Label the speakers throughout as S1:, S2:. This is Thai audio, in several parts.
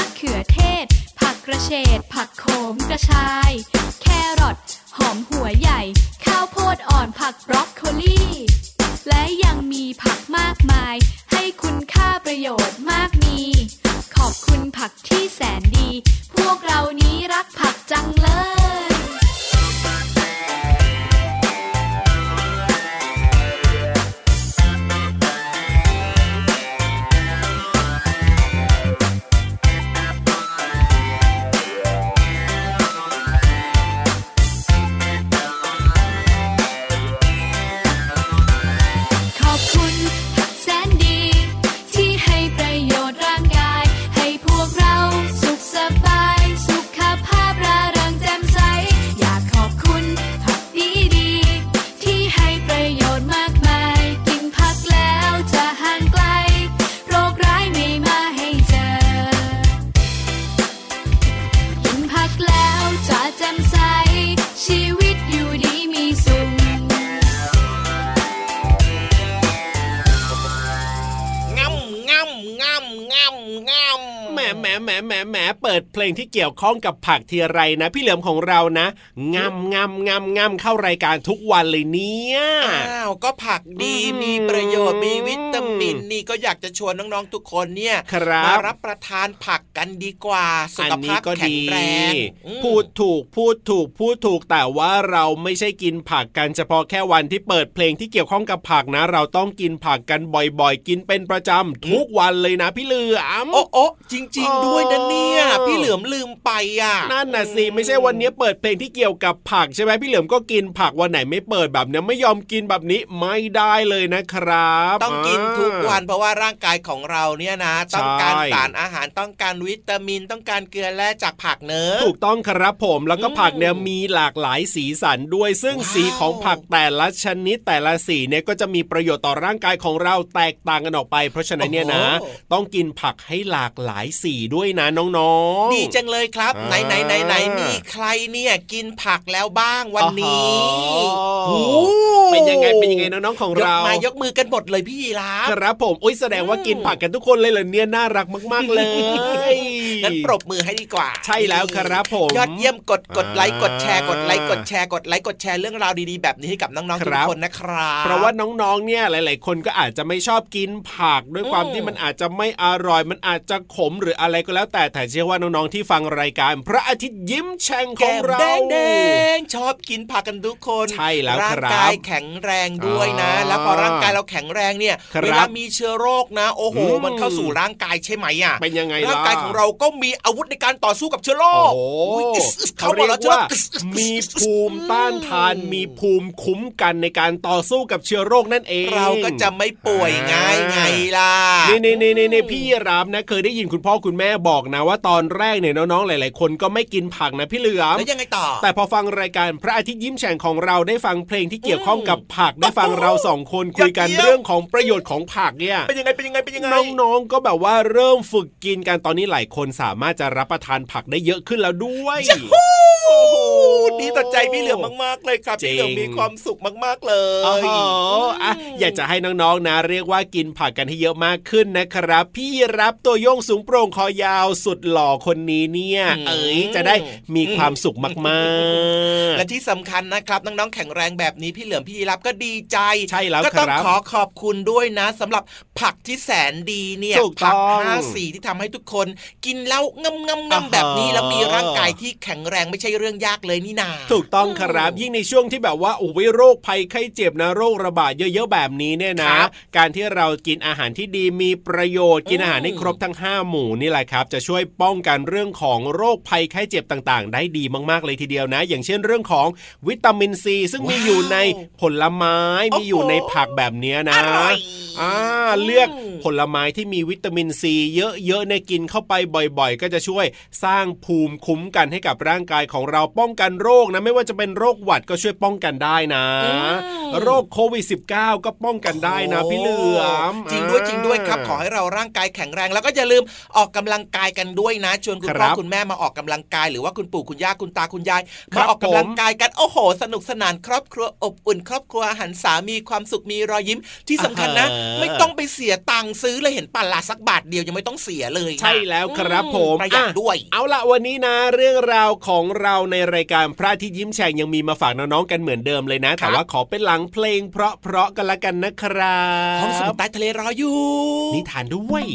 S1: ะ
S2: เขือเทศ ผักกระเฉดผักโขมกระชาย แครอทหอมหัวใหญ่ ข้าวโพดอ่อนผักบรอกโคลีและยังมีผักมากมาย ให้คุณค่าประโยชน์มากมี ขอบคุณผักที่แสนดี พวกเรานี้รักผักจังเลย
S3: งที่เกี่ยวข้องกับผักทีไรนะ พี่เหลือมของเรานะงำงำงำงำเข้ารายการทุกวันเลยเนี่ย
S4: อ้าวก็ผักดี
S3: อืม
S4: มีประโยชน์มีวิตามินนี่ก็อยากจะชวนน้องๆทุกคนเนี่ย
S3: ครับ
S4: มารับประทานผักกันดีกว่าสุ
S3: อัน
S4: ข
S3: นี้
S4: ภาพ
S3: ก็
S4: แข็
S3: ดี
S4: งแรงอืม
S3: พูดถูกพูดถูกพูดถูกแต่ว่าเราไม่ใช่กินผักกันเฉพาะแค่วันที่เปิดเพลงที่เกี่ยวข้องกับผักนะ เราต้องกินผักกันบ่อยๆ กินเป็นประจำทุกวันเลยนะพี่เหลือม
S4: โอ้โอ้จริง ๆ ด้วยนะเนี่ย
S3: เออ
S4: พี่เหลือมลืมไปอะ
S3: นั่นน่ะสิไม่ใช่วันนี้เปิดเพลงที่เกี่ยวกับผักใช่ไหมพี่เหลือมก็กินผักวันไหนไม่เปิดแบบเนี้ยไม่ยอมกินแบบนี้ไม่ได้เลยนะครับ
S4: ต้องกินทุกวันเพราะว่าร่างกายของเราเนี่ยนะ ต้องการ
S3: ใช่
S4: สารอาหารต้องการวิตามินต้องการเกลือแร่จากผักเนื้อะ
S3: ถูกต้องครับผมแล้วก็
S4: อืม
S3: ผักเนี่ยมีหลากหลายสีสันด้วย ซึ่ง
S4: ว้าว
S3: สีของผักแต่ละชนิดแต่ละสีเนี่ยก็จะมีประโยชน์ต่อร่างกายของเราแตกต่างกันออกไป เพราะฉะนั้นเนี่ยนะ
S4: โอ้โห
S3: ต้องกินผักให้หลากหลายสีด้วยนะน้องๆ
S4: ดีจังเลยครับ
S3: อ่า
S4: ไหนไหนไหนไหนมีใครเนี่ยกินผักแล้วบ้างวันนี้
S3: โอ้
S4: โอ้
S3: โหเป็นยังไงเป็นยังไงน้องๆของ
S4: ยก
S3: เรา
S4: มายกมือกันหมดเลยพี่ยีราฟ
S3: ครับผมอุ้ยแสดงว่ากินผักกันทุกคนเลยเหรอเนี่ยน่ารักมาก ๆเลย
S4: งั้นปรบมือให้ดีกว่า
S3: ใช่แล้วครับผม
S4: ยอดเยี่ยมกดกดไลค์
S3: อ่าก
S4: ดแชร์กดไลค์กดแชร์กดไลค์กดแชร์เรื่องราวดีๆแบบนี้ให้กับน้องๆ
S3: ค
S4: ทุ
S3: รั
S4: ก
S3: บ
S4: คนนะครับ
S3: เพราะว่าน้องๆเนี่ยหลาย ๆ คนก็อาจจะไม่ชอบกินผักด้วยความ
S4: อืม
S3: ที่มันอาจจะไม่อร่อยมันอาจจะขมหรืออะไรก็แล้วแต่แต่เชื่อว่าน้องๆที่ฟังรายการพระอาทิตย์ยิ้มแฉ่งข
S4: แก้
S3: อง
S4: ม
S3: เรา
S4: แดงแดงๆชอบกินผักกันทุกคน
S3: ใช่แล้ว
S4: ร่าง
S3: ครับ
S4: กายแข็งแรงด้วยนะ
S3: อ่า
S4: แล้วพอร่างกายเราแข็งแรงเนี่ย
S3: ครับ
S4: เวลามีเชื้อโรคนะ โอ้โห
S3: อืม
S4: มันเข้าสู่ร่างกายใช่ไหมอะ
S3: เป็นยังไงล่ะ
S4: ร่างกายของเราก็มีอาวุธในการต่อสู้กับเชื้อโรค
S3: โอ้
S4: อุ๊ยอึ๊สอึ๊ส
S3: เขา
S4: เข้า
S3: เรี
S4: มายแล้
S3: ก
S4: วเชื้อ
S3: ว่า
S4: โรค
S3: มีภูมิต้านทานมีภูมิคุ้มกันในการต่อสู้กับเชื้อโรคนั่นเอง
S4: เราก็จะไม่ป่วยง่ายไงล่ะ
S3: นี่นี่นี่นี่พี่รับนะเคยได้ยินคุณพ่อคุณแม่บอกนะว่าตอนแรกเนี่ยน้องๆหลาย ๆ คนก็ไม่กินผักนะพี่เหลือม
S4: แล้วยังไงต่อ
S3: แต่พอฟังรายการพระอาทิตย์ยิ้มแฉ่งของเราได้ฟังเพลงที่เกี่ยวข้องกับผักได้ฟังเราสองคนคุยกัน
S4: ยอดเยี่ยม
S3: เรื่องของประโยชน์ของผักเนี่ย
S4: เป็นยังไงเป็นยังไงเป็นยังไง
S3: น้องๆก็แบบว่าเริ่มฝึกกินกันตอนนี้หลายคนสามารถจะรับประทานผักได้เยอะขึ้นแล้วด้วย
S4: โอ้โหดีต่อใจพี่เหลือมมากๆเลยครับ
S3: จริง
S4: พี่เหลือมมีความสุขมากๆเลย
S3: โอ้โหอะอยากจะให้น้องๆนะ เรียกว่ากินผักกันให้เยอะมากขึ้นนะครับ พี่รับตัวโยงสูงโปร่งคอยาวสุดหล่อคนนี้เนี่ย เอ๋ยจะได้มีความสุขมากๆ
S4: และที่สำคัญนะครับน้องๆแข็งแรงแบบนี้พี่เหลือมพี่รับก็ดีใจ
S3: ใช่แล้ว
S4: ก็ต้อง
S3: ครับ
S4: ขอขอบคุณด้วยนะสำหรับผักที่แสนดีเนี่ย
S3: ถูกต้
S4: ผั
S3: อง
S4: ห้าสีที่ทำให้ทุกคน กินแล้วงำงำ
S3: อ่าฮะ
S4: งำแบบนี้แล้วมีร่างกายที่แข็งแรงไม่ใช่เรื่องยากเลยนี่นา
S3: ถูกต้องครับยิ่งในช่วงที่แบบว่าโอ้ยโรคภัยไข้เจ็บนะโรคระบาดเยอะๆแบบนี้เนี่ยนะ
S4: ครับ
S3: การที่เรากินอาหารที่ดีมีประโยชน์กินอาหารให้ครบทั้ง 5 หมู่นี่แหละครับ จะช่วยป้องกันเรื่องของโรคภัยไข้เจ็บต่างๆ ได้ดีมากๆเลยทีเดียวนะ อย่างเช่นเรื่องของวิตามินซีซึ่งมีอยู่ในผลไม้มีอยู่ในผักแบบเนี้ยนะ
S4: อร่อย
S3: อ่าเลือกผลไม้ที่มีวิตามินซีเยอะๆในยกินเข้าไปบ่อยๆ ก็จะช่วยสร้างภูมิคุ้มกันให้กับร่างกายของเราป้องกันโรคนะไม่ว่าจะเป็นโรคหวัดก็ช่วยป้องกันได้นะ โรคโควิด -19 ก็ป้องกันได้นะพี่เหลือม
S4: จริงด้วยจริงด้วยครับขอให้เราร่างกายแข็งแรง แล้วก็อย่าลืมออกกำลังกายกันด้วยนะชวนคุณ
S3: ค
S4: พ่
S3: รั
S4: อบคุณแม่มาออกกำลังกาย หรือว่าคุณปู่คุณย่าคุณตาคุณยาย
S3: ครั
S4: มา
S3: บ
S4: ออกกำลังกายกันโอ้โห สนุกสนานครอบครัวอบอุ่น ครอบครัวหันสามีความสุขมีรอยยิ้มที่สำคัญนะ
S3: เออ
S4: ไม่ต้องไปเสียตังค์ซื้อเลยเห็นปัลลาสักบาทเดียวยังไม่ต้องเสียเลยนะ
S3: ใช่แล้วครับผม
S4: ประหยัด
S3: อะ
S4: ด้วย
S3: เอาละวันนี้นะ เรื่องราวของเราในรายการพระอาที่ยิ้มแฉ่งยังมีมาฝากน้องๆกันเหมือนเดิมเลยนะ แต่ว่าขอเป็นหลังเพลงเพราะๆกันละกันนะครับ
S4: ห้องสมุดใต้ทะเลรออยู่
S3: นิทานด้วย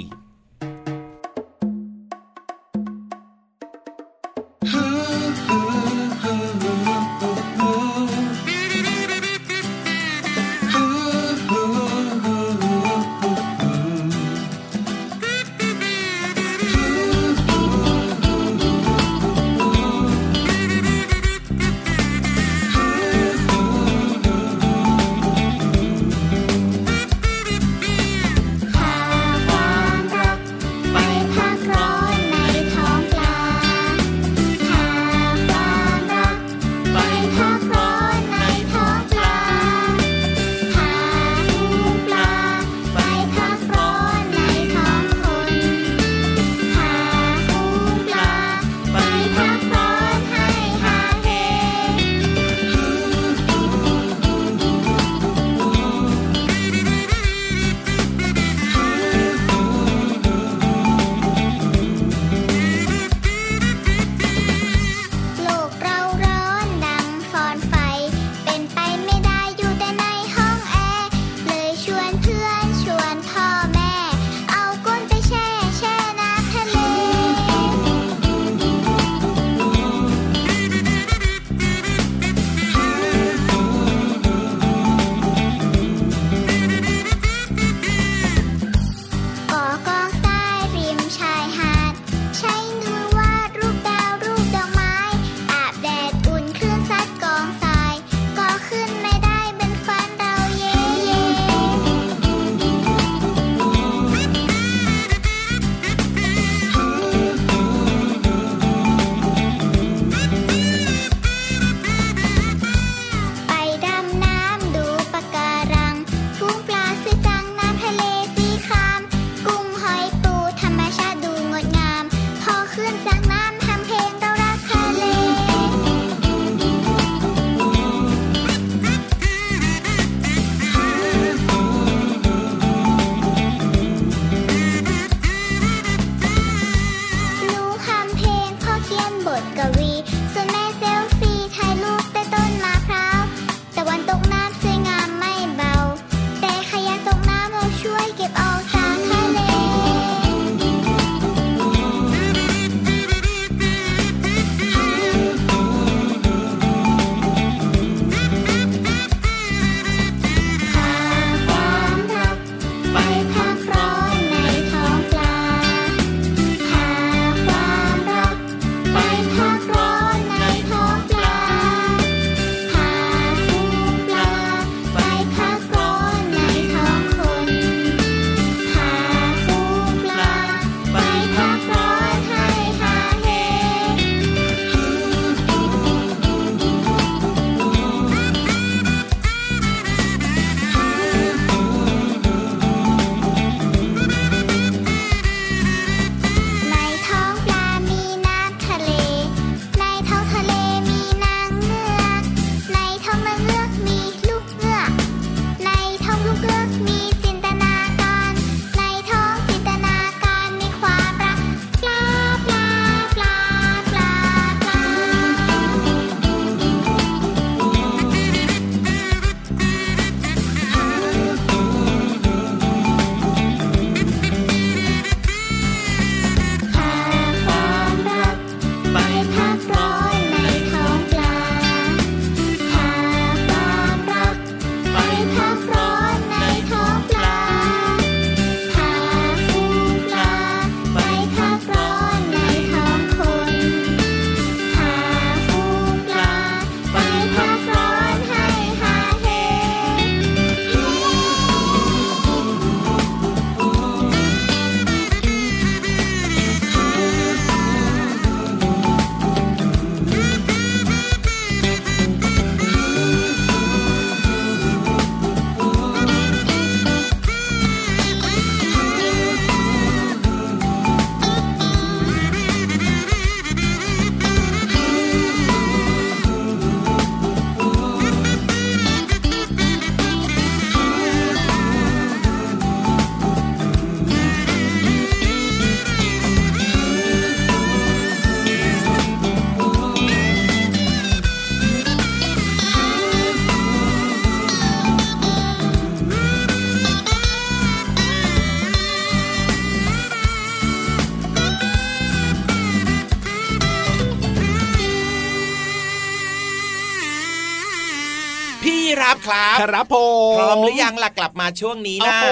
S4: พี่รับครับ
S3: ครับผม
S4: พร้อมหรือยังล่ะกลับมาช่วงนี้
S3: โอ้
S4: นะ
S3: โห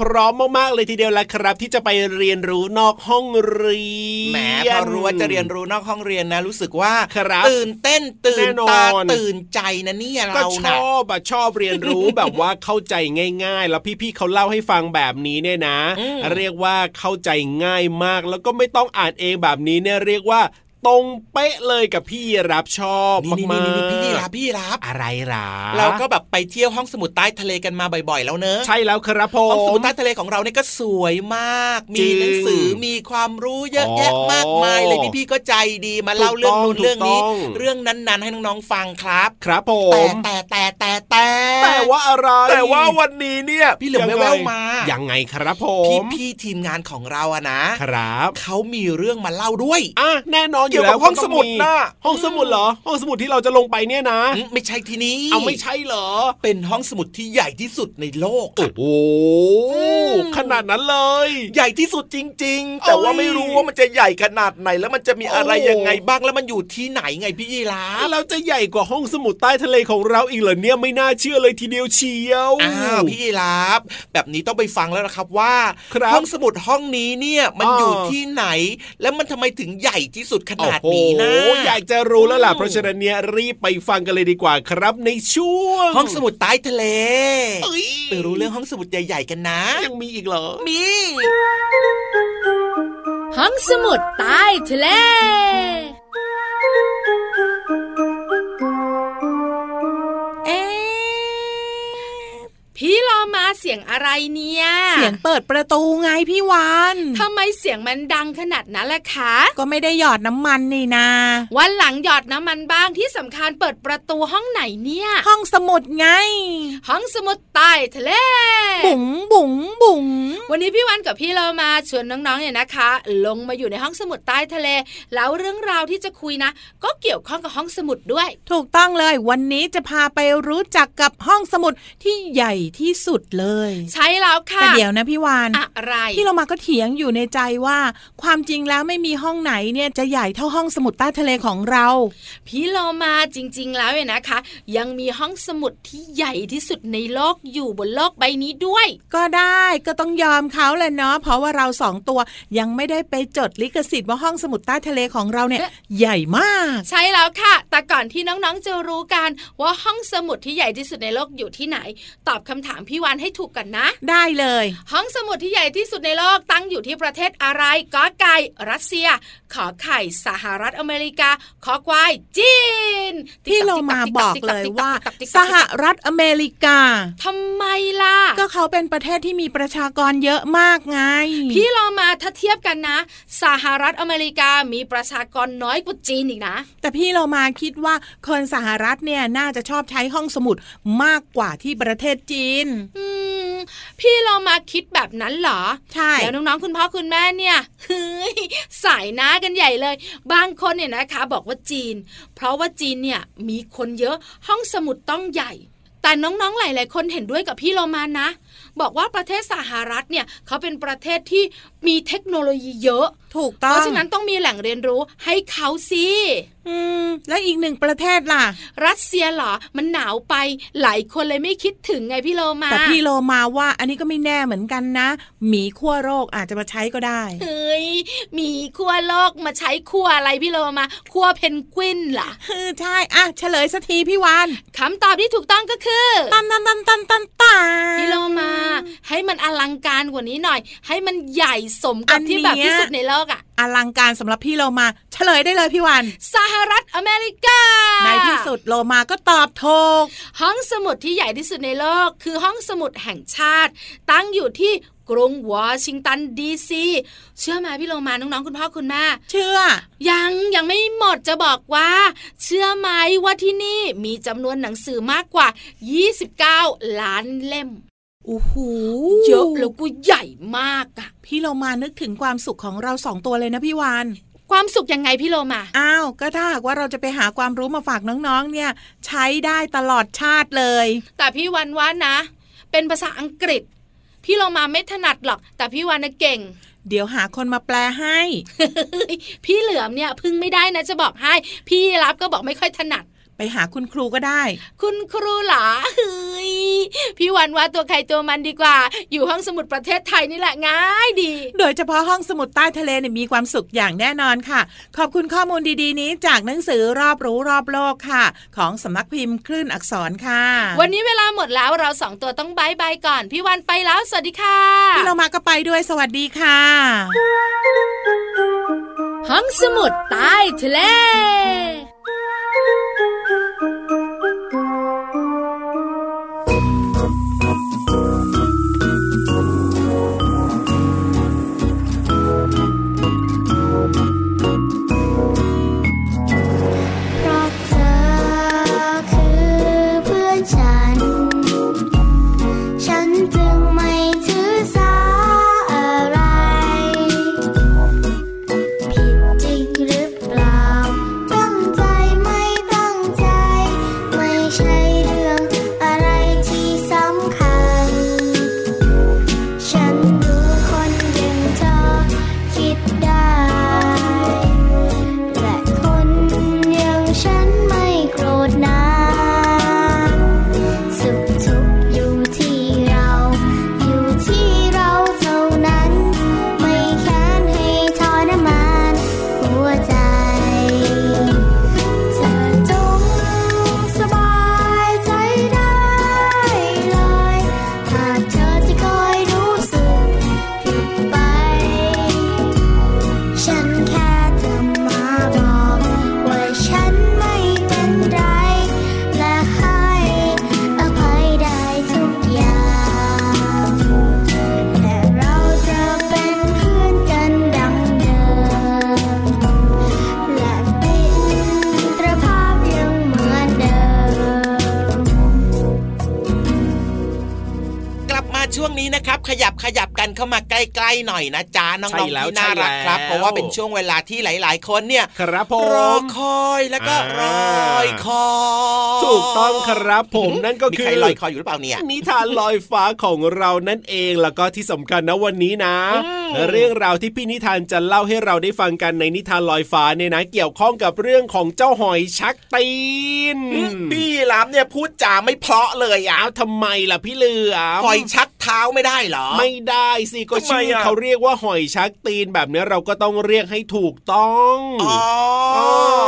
S3: พร้อมมากๆเลยทีเดียวแหละครับ ที่จะไปเรียนรู้นอกห้องเรียน
S4: แหมพอรู้ว่าจะเรียนรู้นอกห้องเรียนนะ รู้สึกว่า
S3: ครับ
S4: ตื่นเต้นตื่
S3: แน่
S4: น
S3: นอน
S4: ตาตื่นใจนะเนี่ย
S3: ก็
S4: เรา
S3: ช
S4: นะ
S3: อบอะชอบเรียนรู้แบบว่าเข้าใจง่าย ๆ แล้วพี่ๆเขาเล่าให้ฟังแบบนี้เนี่ยนะ เรียกว่าเข้าใจง่ายมาก แล้วก็ไม่ต้องอ่านเองแบบนี้เนี่ยเรียกว่า ตรงเป๊ะเลยกับพี่รับชอบ
S4: นี่นี่
S3: มาก
S4: นี่
S3: ๆ
S4: พี่รับพี่รับ
S3: อะไรหรอ
S4: เราก็แบบไปเที่ยวห้องสมุดใต้ทะเลกันมาบ่อยๆ แล้วเนอะ
S3: ใช่แล้วครับผ
S4: ห้องสมุ
S3: ม
S4: ดใต้ทะเลของเราเนี่ยก็สวยมาก
S3: จริ
S4: มี
S3: ง
S4: หนังสือมีความรู้เยอะแยะ
S3: อ๋อ
S4: มากมายเลยพี่ๆก็ใจดีมาเล่าเรื่องนู้น
S3: ถูกต้อง
S4: เรื่องนี้
S3: ถูกต้อง
S4: เรื่องนั้นๆ ให้น้องๆฟังครับ
S3: ครับผ
S4: แต่
S3: ม
S4: แต่แต่แต่แต่
S3: แต่ว่าอะไร
S4: แต่ว่าวันนี้เนี่ยพี่เหลือม
S3: ยังไง
S4: แว่วๆมา
S3: ยังไงครับผ
S4: พี่
S3: ม
S4: พี่ทีมงานของเราอะนะครับเขามีเรื่องมาเล่าด้วย
S3: อะแน่นอนอ
S4: เกี่ย
S3: ยู่
S4: ว
S3: แล้
S4: กับ
S3: ว
S4: ห้องสมุด
S3: ก็ต้
S4: น่ะ
S3: ห้องสมุดเหรอ ห้องสมุดที่เราจะลงไปเนี่ยนะ
S4: อืมไม่ใช่ที่นี้
S3: เอาไม่ใช่เหรอ
S4: เป็นห้องสมุดที่ใหญ่ที่สุดในโลก
S3: โอ้
S4: อะ
S3: โห
S4: ม
S3: ขนาดนั้นเลย
S4: ใหญ่ที่สุดจริง ๆ แต่ว่า
S3: เอ้ย
S4: ไม่รู้ว่ามันจะใหญ่ขนาดไหนแล้วมันจะมีอะไร
S3: โอ้
S4: ยังไงบ้างแล้วมันอยู่ที่ไหนไงพี่ยีราฟ
S3: เราจะใหญ่กว่าห้องสมุดใต้ทะเลของเราอีกเหรอเนี่ยไม่น่าเชื่อเลยทีเดียวเชียว
S4: อ้าวพี่ยีราฟแบบนี้ต้องไปฟังแล้วนะครับว่า
S3: ครับ
S4: ห้องสมุดห้องนี้เนี่ยมัน
S3: อ่า
S4: อยู่ที่ไหน แล้วมันทำไมถึงใหญ่ที่สุดขนาด
S3: โอ้โห
S4: นี้นะ
S3: อยากจะรู้แล้วล่ะ
S4: อืม
S3: เพราะฉะนั้นเนี่ยรีบไปฟังกันเลยดีกว่าครับในช่วง
S4: ห้องสมุดใต้ทะเล
S3: เอ้ย
S4: ไปรู้เรื่องห้องสมุดใหญ่ ๆ กันนะ
S3: ยังมีอีกเหรอ
S4: มี
S2: ห้องสมุดใต้ทะเล เสียงอะไรเนี่ย
S5: เสียงเปิดประตูไงพี่วาน
S2: ทำไมเสียงมันดังขนาดนั้นล่ะคะ
S5: ก็ไม่ได้หยอดน้ำมันนี่นา
S2: วันหลังหยอดน้ำมันบ้างที่สำคัญเปิดประตูห้องไหนเนี่ย
S5: ห้องสมุดไง
S2: ห้องสมุดใต้ทะเล
S5: บุ๋งบุ๋งบุ๋ง
S2: วันนี้พี่วันกับพี่เรามาชวนน้องๆเนี่ยนะคะ ลงมาอยู่ในห้องสมุดใต้ทะเล แล้วเรื่องราวที่จะคุยนะ ก็เกี่ยวข้องกับห้องสมุดด้วย
S5: ถูกต้องเลยวันนี้จะพาไปรู้จักกับห้องสมุดที่ใหญ่ที่สุดเลย
S2: ใช่แล้วค่ะ
S5: แต่เดี๋ยวนะพี่วาน
S2: อะไร
S5: ที่เรามาก็เถียงอยู่ในใจว่า ความจริงแล้วไม่มีห้องไหนเนี่ยจะใหญ่เท่าห้องสมุดใต้ทะเลของเรา
S2: พี่เรามาจริง ๆ แล้วเนี่ยนะคะ ยังมีห้องสมุดที่ใหญ่ที่สุดในโลกอยู่บนโลกใบนี้ด้วย
S5: ก็ได้ก็ต้องยอมเขาแหละเนาะเพราะว่าเราสองตัวยังไม่ได้ไปจดลิขสิทธิ์ว่าห้องสมุดใต้ทะเลของเราเนี่ย
S2: เอ๊ะ
S5: ใหญ่มาก
S2: ใช่แล้วค่ะ แต่ก่อนที่น้องๆจะรู้กันว่าห้องสมุดที่ใหญ่ที่สุดในโลกอยู่ที่ไหน ตอบคำถามพี่วันให้ถูกกันนะ
S5: ได้เลย
S2: ห้องสมุดที่ใหญ่ที่สุดในโลกตั้งอยู่ที่ประเทศอะไรกอไก่รัสเซีย ขอไข่สหรัฐอเมริกา ขอควายจีน
S5: พี่เรามาบอกเลยว่า สหรัฐอเมริกา
S2: ทำไมล่ะ
S5: ก็เขาเป็นประเทศที่มีประชากรเยอะมากไง
S2: พี่เรามาถ้าเทียบกันนะ สหรัฐอเมริกามีประชากรน้อยกว่าจีนอีกนะ
S5: แต่พี่เรามาคิดว่าคนสหรัฐเนี่ยน่าจะชอบใช้ห้องสมุดมากกว่าที่ประเทศจีน
S2: อืม พี่เรามาคิดแบบนั้นเหรอ
S5: ใช่
S2: แล้วน้องๆคุณพ่อคุณแม่เนี่ยเฮ้ยสายหน้ากันใหญ่เลย บางคนเนี่ยนะคะ บอกว่าจีน เพราะว่าจีนเนี่ยมีคนเยอะห้องสมุดต้องใหญ่แต่น้องๆ หลาย ๆ คนเห็นด้วยกับพี่โรมานะ บอกว่าประเทศสหรัฐเนี่ยเขาเป็นประเทศที่มีเทคโนโลยีเยอะ
S5: ถูก
S2: เพ
S5: ต้อง
S2: ราะฉะนั้นต้องมีแหล่งเรียนรู้ให้เขาสิ
S5: อืมแล้วอีกหนึ่งประเทศล่ะ
S2: รัสเซียเหรอมันหนาวไปหลายคนเลยไม่คิดถึงไงพี่โลมา
S5: แต่พี่โลมาว่า อันนี้ก็ไม่แน่เหมือนกันนะหมีขั้วโรคอาจจะมาใช้ก็ได้
S2: เฮ้ยมีขั้วโลกมาใช้ขั้วอะไรพี่โลมาขั้วเพนกวินล่ะ
S5: เออใช่อะเฉลยสักทีพี่วาน
S2: คำตอบที่ถูกต้องก็คือ
S5: ตันตันตันตันตันตัน
S2: พี่โลมาให้มันอลังการกว่านี้หน่อย ให้มันใหญ่สมกับที่แบบที่สุดในโลกอะ
S5: อลังการสำหรับพี่โลมา เฉลยได้เลยพี่วาน
S2: สหรัฐอเมริกา
S5: ในที่สุดโลมาก็ตอบถูก
S2: ห้องสมุดที่ใหญ่ที่สุดในโลก คือห้องสมุดแห่งชาติ ตั้งอยู่ที่กรุงวอชิงตันดีซีเชื่อไหมพี่โลมาน้องๆคุณพ่อคุณแม่
S5: เชื่อ
S2: ยังยังไม่หมดจะบอกว่า เชื่อไหมว่าที่นี่มีจำนวนหนังสือมากกว่า 29 ล้านเล่ม
S5: โอ้โห
S2: เยอะแล้วก็ใหญ่มากอะ
S5: พี่โลมานึกถึงความสุขของเราสองตัวเลยนะพี่วาน
S2: ความสุขยังไงพี่โลมา
S5: อ้าว ก็ถ้าหากว่าเราจะไปหาความรู้มาฝากน้องๆ เนี่ย ใช้ได้ตลอดชาติเลย
S2: แต่พี่วันว่านะ เป็นภาษาอังกฤษ พี่โลมาไม่ถนัดหรอก แต่พี่วันน่ะเก่ง
S5: เดี๋ยวหาคนมาแปลให้
S2: พี่เหลือมเนี่ยพึ่งไม่ได้นะจะบอกให้ พี่รับก็บอกไม่ค่อยถนัด
S5: ไปหาคุณครูก็ได้
S2: คุณครูหลาเฮ้ยพี่วันว่าตัวใครตัวมันดีกว่า อยู่ห้องสมุดประเทศไทยนี่แหละง่ายดี
S5: โดยเฉพาะห้องสมุดใต้ทะเลเนี่ยมีความสุขอย่างแน่นอนค่ะ ขอบคุณข้อมูลดีๆ นี้จากหนังสือรอบรู้รอบโลกค่ะ ของสำนักพิมพ์คลื่นอักษรค่ะ
S2: วันนี้เวลาหมดแล้วเราสองตัวต้องบายบายก่อน พี่วันไปแล้วสวัสดีค่ะ
S5: พี่เรามาก็ไปด้วยสวัสดีค่ะ
S6: ห้องสมุดใต้ทะเล
S4: เข้ามา ใกล้ๆหน่อยนะจ๊ะน้องๆที่น่ารักครับ
S3: ใช่แล้ว
S4: เพราะว่าเป็นช่วงเวลาที่หลาย ๆ คนเนี่ย
S3: ครับผ
S4: รอ
S3: ม
S4: คอยแล้วก็รอยคอย
S3: ถูกต้องครับผมนั่นก็
S4: มี
S3: คือ
S4: ใครลอยคออยู่หรือเปล่าเนี่ย
S3: นิทานลอยฟ้าของเรานั่นเองแล้วก็ที่สำคัญนะวันนี้นะ
S4: อืม
S3: เรื่องราวที่พี่นิทานจะเล่าให้เราได้ฟังกันในนิทานลอยฟ้าเนี่ยนะ เกี่ยวข้องกับเรื่องของเจ้าหอยชักตีน
S4: พี่รับเนี่ยพูดจาไม่เพราะเลยอะ
S3: อ้าวทำไมล่ะพี่เหลือม
S4: หอยชักเท้าไม่ได้เหรอ
S3: ไม่ได้สิก็
S4: ทำไม
S3: ชื่อ
S4: อะ
S3: เขาเรียกว่าหอยชักตีนแบบนี้เราก็ต้องเรียกให้ถูกต้อง
S4: อ๋อ
S3: เออ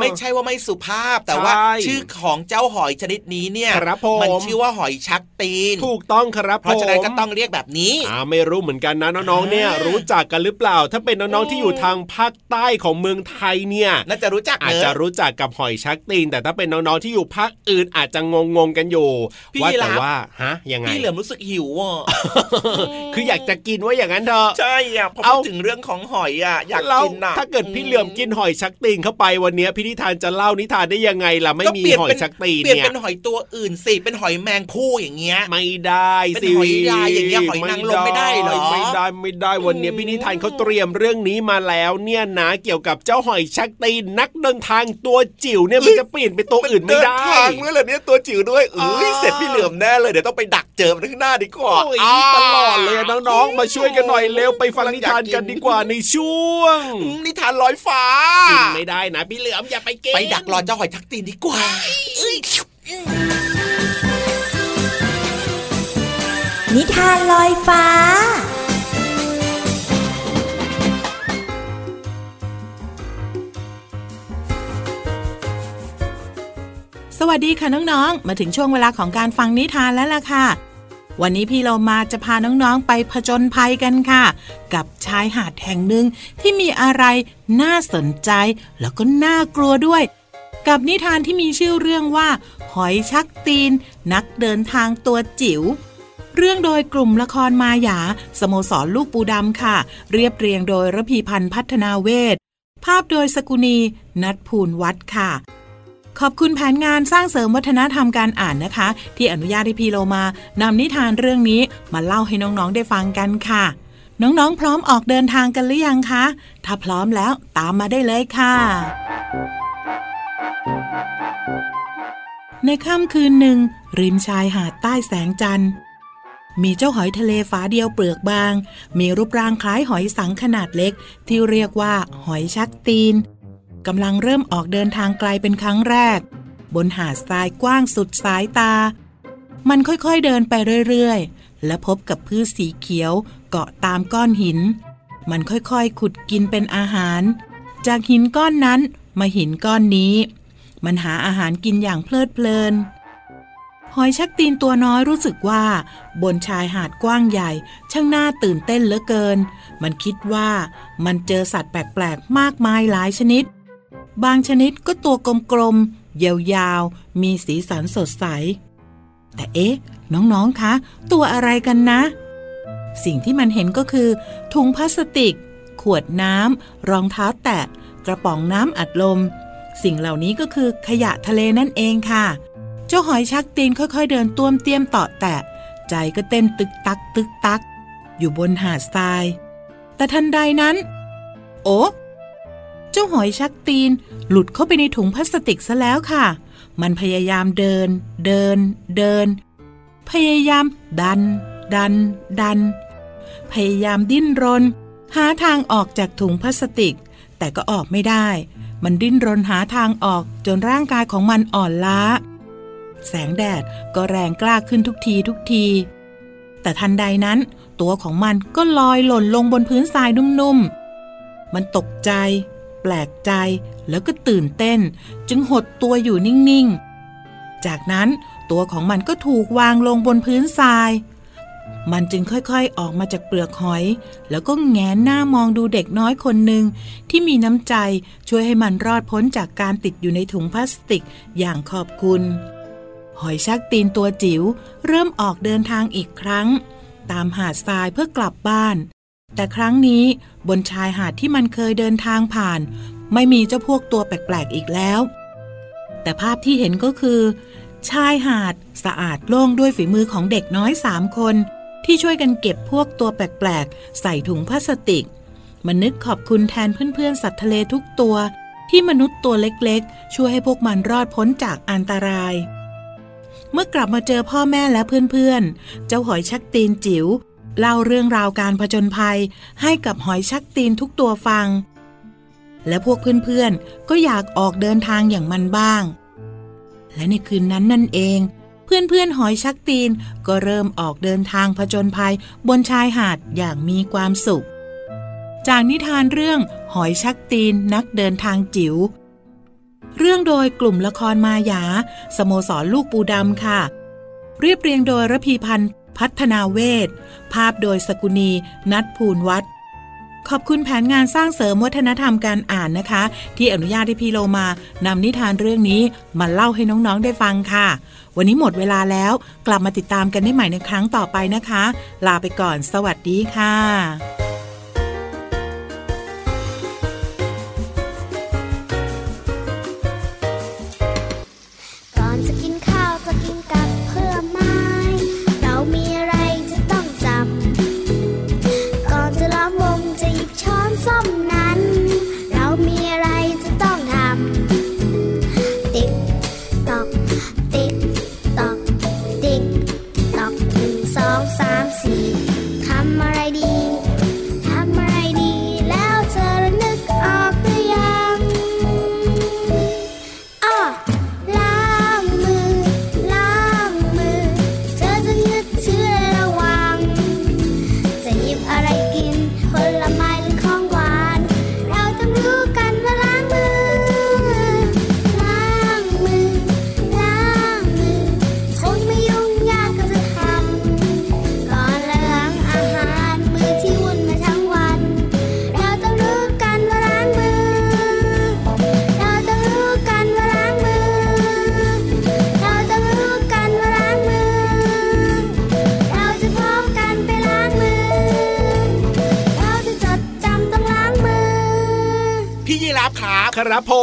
S4: ไม่ใช่ว่าไม่สุภาพแต่ว่า
S3: ใช่
S4: ชื่อของเจ้าหอยชนิดนี้เนี่ย
S3: ครับผม
S4: มันชื่อว่าหอยชักตีน
S3: ถูกต้องครับ
S4: เพราะฉะนั้น
S3: ผม
S4: ก็ต้องเรียกแบบนี้
S3: อ่าไม่รู้เหมือนกันนะน้องๆเนี่ย
S4: อ่ารู้
S3: รู้จักกันหรือเปล่า ถ้าเป็นน้องๆที่อยู่ทางภาคใต้ของเมืองไทยเนี่ย
S4: น่าจะรู้จัก
S3: อาจ
S4: เน
S3: จะ
S4: อะ
S3: รู้จักกับหอยชักตีน แต่ถ้าเป็นน้องๆที่อยู่ภาคอื่นอาจจะงงๆกันอยู่
S4: พี่
S3: ว่าแต่
S4: รับ
S3: ว่าฮะยังไง
S4: พี่เหลือมรู้สึกหิวอะ
S3: คืออยากจะกินว่าอย่างนั้นเถอะ
S4: ใช่อะพอ
S3: เอ้า
S4: พูดถึงเรื่องของหอยอะอยาก
S3: แล้ว
S4: กินอะ
S3: ถ้าเกิดพี่เหลือมกินหอยชักตีนเข้าไปวันนี้พี่นิทานจะเล่านิทานได้ยังไงล่ะไม่มี
S4: ก็เปลี่น
S3: หอย
S4: เป็น
S3: ชักตีน
S4: เปลี่ยน
S3: เนี่ย
S4: เป็นหอยตัวอื่นสิเป็นหอยแมงผู้อย่างเงี้ย
S3: ไม่ได้
S4: เป็น
S3: สิ
S4: หอยลายอย่างเงี้ยหอยนางรมไม่ได้เหรอ
S3: ไม่ได้ไม่ได้วันนี้พี่นิทานเขาเตรียมเรื่องนี้มาแล้วเนี่ยนะเกี่ยวกับเจ้าหอยชักตีนนักเดินทางตัวจิ๋วเนี่ยมันจะเปลี่ยนเป็นตัวอื่นไม่ได้
S4: เดินทางด้วยเหรอเนี่ยตัวจิ๋วด้วยเอ้ย
S3: อ่า
S4: เสร็จพี่เหลือมแน่เลยเดี๋ยวต้องไปดักเจอมันข้างหน้าดีกว่า
S3: โอ้ยตลอดเลยอะน้องๆมาช่วยกันหน่อยเร็วไปฟังนิทานกันดีกว่าในช่วง
S4: อืมนิทานลอยฟ้า
S3: กินไม่ได้นะพี่เหลือมอย่าไปกิน
S4: ไปดักรอเจ้าหอยชักตีนดีกว่าเอ้ย
S7: นิทานลอยฟ้า
S5: สวัสดีค่ะน้องๆ มาถึงช่วงเวลาของการฟังนิทานแล้วล่ะค่ะ วันนี้พี่เรามาจะพาน้องๆไปผจญภัยกันค่ะ กับชายหาดแห่งหนึ่งที่มีอะไรน่าสนใจ แล้วก็น่ากลัวด้วย กับนิทานที่มีชื่อเรื่องว่า หอยชักตีน นักเดินทางตัวจิ๋วเรื่องโดยกลุ่มละครมายา สโมสรลูกปูดำค่ะ เรียบเรียงโดยระพีพันธ์พัฒนาเวทภาพโดยสกุณีนัทภูลวัดค่ะ ขอบคุณแผนงานสร้างเสริมวัฒนธรรมการอ่านนะคะ ที่อนุญาตให้พี่โลมานำนิทานเรื่องนี้มาเล่าให้น้องๆได้ฟังกันค่ะ น้องๆ พร้อมออกเดินทางกันหรือยังคะ ถ้าพร้อมแล้วตามมาได้เลยค่ะ ในค่ำคืนหนึ่ง ริมชายหาดใต้แสงจันทร์ มีเจ้าหอยทะเลฝาเดียวเปลือกบาง มีรูปร่างคล้ายหอยสังขนาดเล็ก ที่เรียกว่าหอยชักตีน กำลังเริ่มออกเดินทางไกลเป็นครั้งแรก บนหาดทรายกว้างสุดสายตา มันค่อยๆเดินไปเรื่อยๆ และพบกับพืชสีเขียวเกาะตามก้อนหิน มันค่อยๆ ขุดกินเป็นอาหาร จากหินก้อนนั้นมาหินก้อนนี้ มันหาอาหารกินอย่างเพลิดเพลินหอยชักตีนตัวน้อยรู้สึกว่า บนชายหาดกว้างใหญ่ ช่างน่าตื่นเต้นเหลือเกิน มันคิดว่ามันเจอสัตว์แปลก ๆ มากมายหลายชนิด บางชนิดก็ตัวกลมๆ ยาวๆ มีสีสันสดใส แต่เอ๊ะ น้องๆ คะ ตัวอะไรกันนะ สิ่งที่มันเห็นก็คือ ถุงพลาสติก ขวดน้ำ รองเท้าแตะ กระป๋องน้ำอัดลม สิ่งเหล่านี้ก็คือขยะทะเลนั่นเองค่ะ เจ้าหอยชักตีนค่อยๆ เดินต้วมเตี้ยมต่อแตะ ใจก็เต้นตึกตักตึกตัก อยู่บนหาดทราย แต่ทันใดนั้น โอ้ จ้าหอยชักตีน หลุดเข้าไปในถุงพลาสติกซะแล้วค่ะ มันพยายามเดิน เดิน เดิน พยายามดัน ดัน ดัน พยายามดิ้นรน หาทางออกจากถุงพลาสติก แต่ก็ออกไม่ได้ มันดิ้นรนหาทางออกจนร่างกายของมันอ่อนล้า แสงแดดก็แรงกล้าขึ้นทุกทีทุกที แต่ทันใดนั้น ตัวของมันก็ลอยหล่นลงบนพื้นทรายนุ่มๆ มันตกใจ แปลกใจแล้วก็ตื่นเต้น จึงหดตัวอยู่นิ่งๆ จากนั้นตัวของมันก็ถูกวางลงบนพื้นทราย มันจึงค่อยๆออกมาจากเปลือกหอย แล้วก็แงนหน้ามองดูเด็กน้อยคนหนึ่งที่มีน้ำใจช่วยให้มันรอดพ้นจากการติดอยู่ในถุงพลาสติกอย่างขอบคุณ หอยชักตีนตัวจิ๋วเริ่มออกเดินทางอีกครั้ง ตามหาดทรายเพื่อกลับบ้าน แต่ครั้งนี้บนชายหาดที่มันเคยเดินทางผ่าน ไม่มีเจ้าพวกตัวแปลกๆอีกแล้ว แต่ภาพที่เห็นก็คือ ชายหาดสะอาดโล่งด้วยฝีมือของเด็กน้อยสามคน ที่ช่วยกันเก็บพวกตัวแปลกๆ ใส่ถุงพลาสติก มันนึกขอบคุณแทนเพื่อนๆ สัตว์ทะเลทุกตัว ที่มนุษย์ตัวเล็กๆ ช่วยให้พวกมันรอดพ้นจากอันตราย เมื่อกลับมาเจอพ่อแม่และเพื่อนๆ เจ้าหอยชักตีนจิ๋ว เล่าเรื่องราวการผจญภัยให้กับหอยชักตีนทุกตัวฟัง และพวกเพื่อนๆ ก็อยากออกเดินทางอย่างมันบ้าง และในคืนนั้นนั่นเอง เพื่อนๆหอยชักตีนก็เริ่มออกเดินทางผจญภัยบนชายหาดอย่างมีความสุข จากนิทานเรื่องหอยชักตีนนักเดินทางจิ๋วเรื่องโดยกลุ่มละครมายา สโมสรลูกปูดำค่ะ เรียบเรียงโดยระพีพันธ์ พัฒนาเวทภาพโดยสกุณี นัทภูลวัฒน์ขอบคุณแผนงานสร้างเสริมวัฒนธรรมการอ่านนะคะ ที่อนุญาตให้พี่โลมานำนิทานเรื่องนี้มาเล่าให้น้องๆได้ฟังค่ะ วันนี้หมดเวลาแล้วกลับมาติดตามกันได้ใหม่ในครั้งต่อไปนะคะ ลาไปก่อน สวัสดีค่ะ
S6: ครั
S4: บครับ
S3: ผ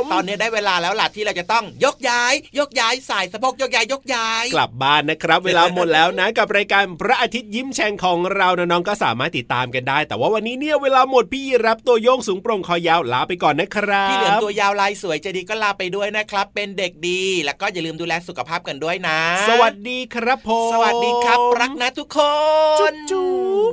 S3: ม
S4: ตอนนี้ได้เวลาแล้วล่ะที่เราจะต้องยกย้าย ยกย้ายสายสะโพกยกย้ายยกย้าย
S3: กลับบ้านนะครับ เวลาหมดแล้วนะกับรายการพระอาทิตย์ยิ้มแฉ่งของเราน้องๆก็สามารถติดตามกันได้ แต่ว่าวันนี้เนี่ยเวลาหมดพี่รับตัวโยงสูงโปร่งคอยาวลาไปก่อนนะครับ
S4: พี่เหลือมตัวยาวลายสวยใจดีก็ลาไปด้วยนะครับ เป็นเด็กดี แล้วก็อย่าลืมดูแลสุขภาพกันด้วยนะ
S3: สวัสดีครับผม
S4: สวัสดีครับรักนะทุกคน
S3: จุ๊บ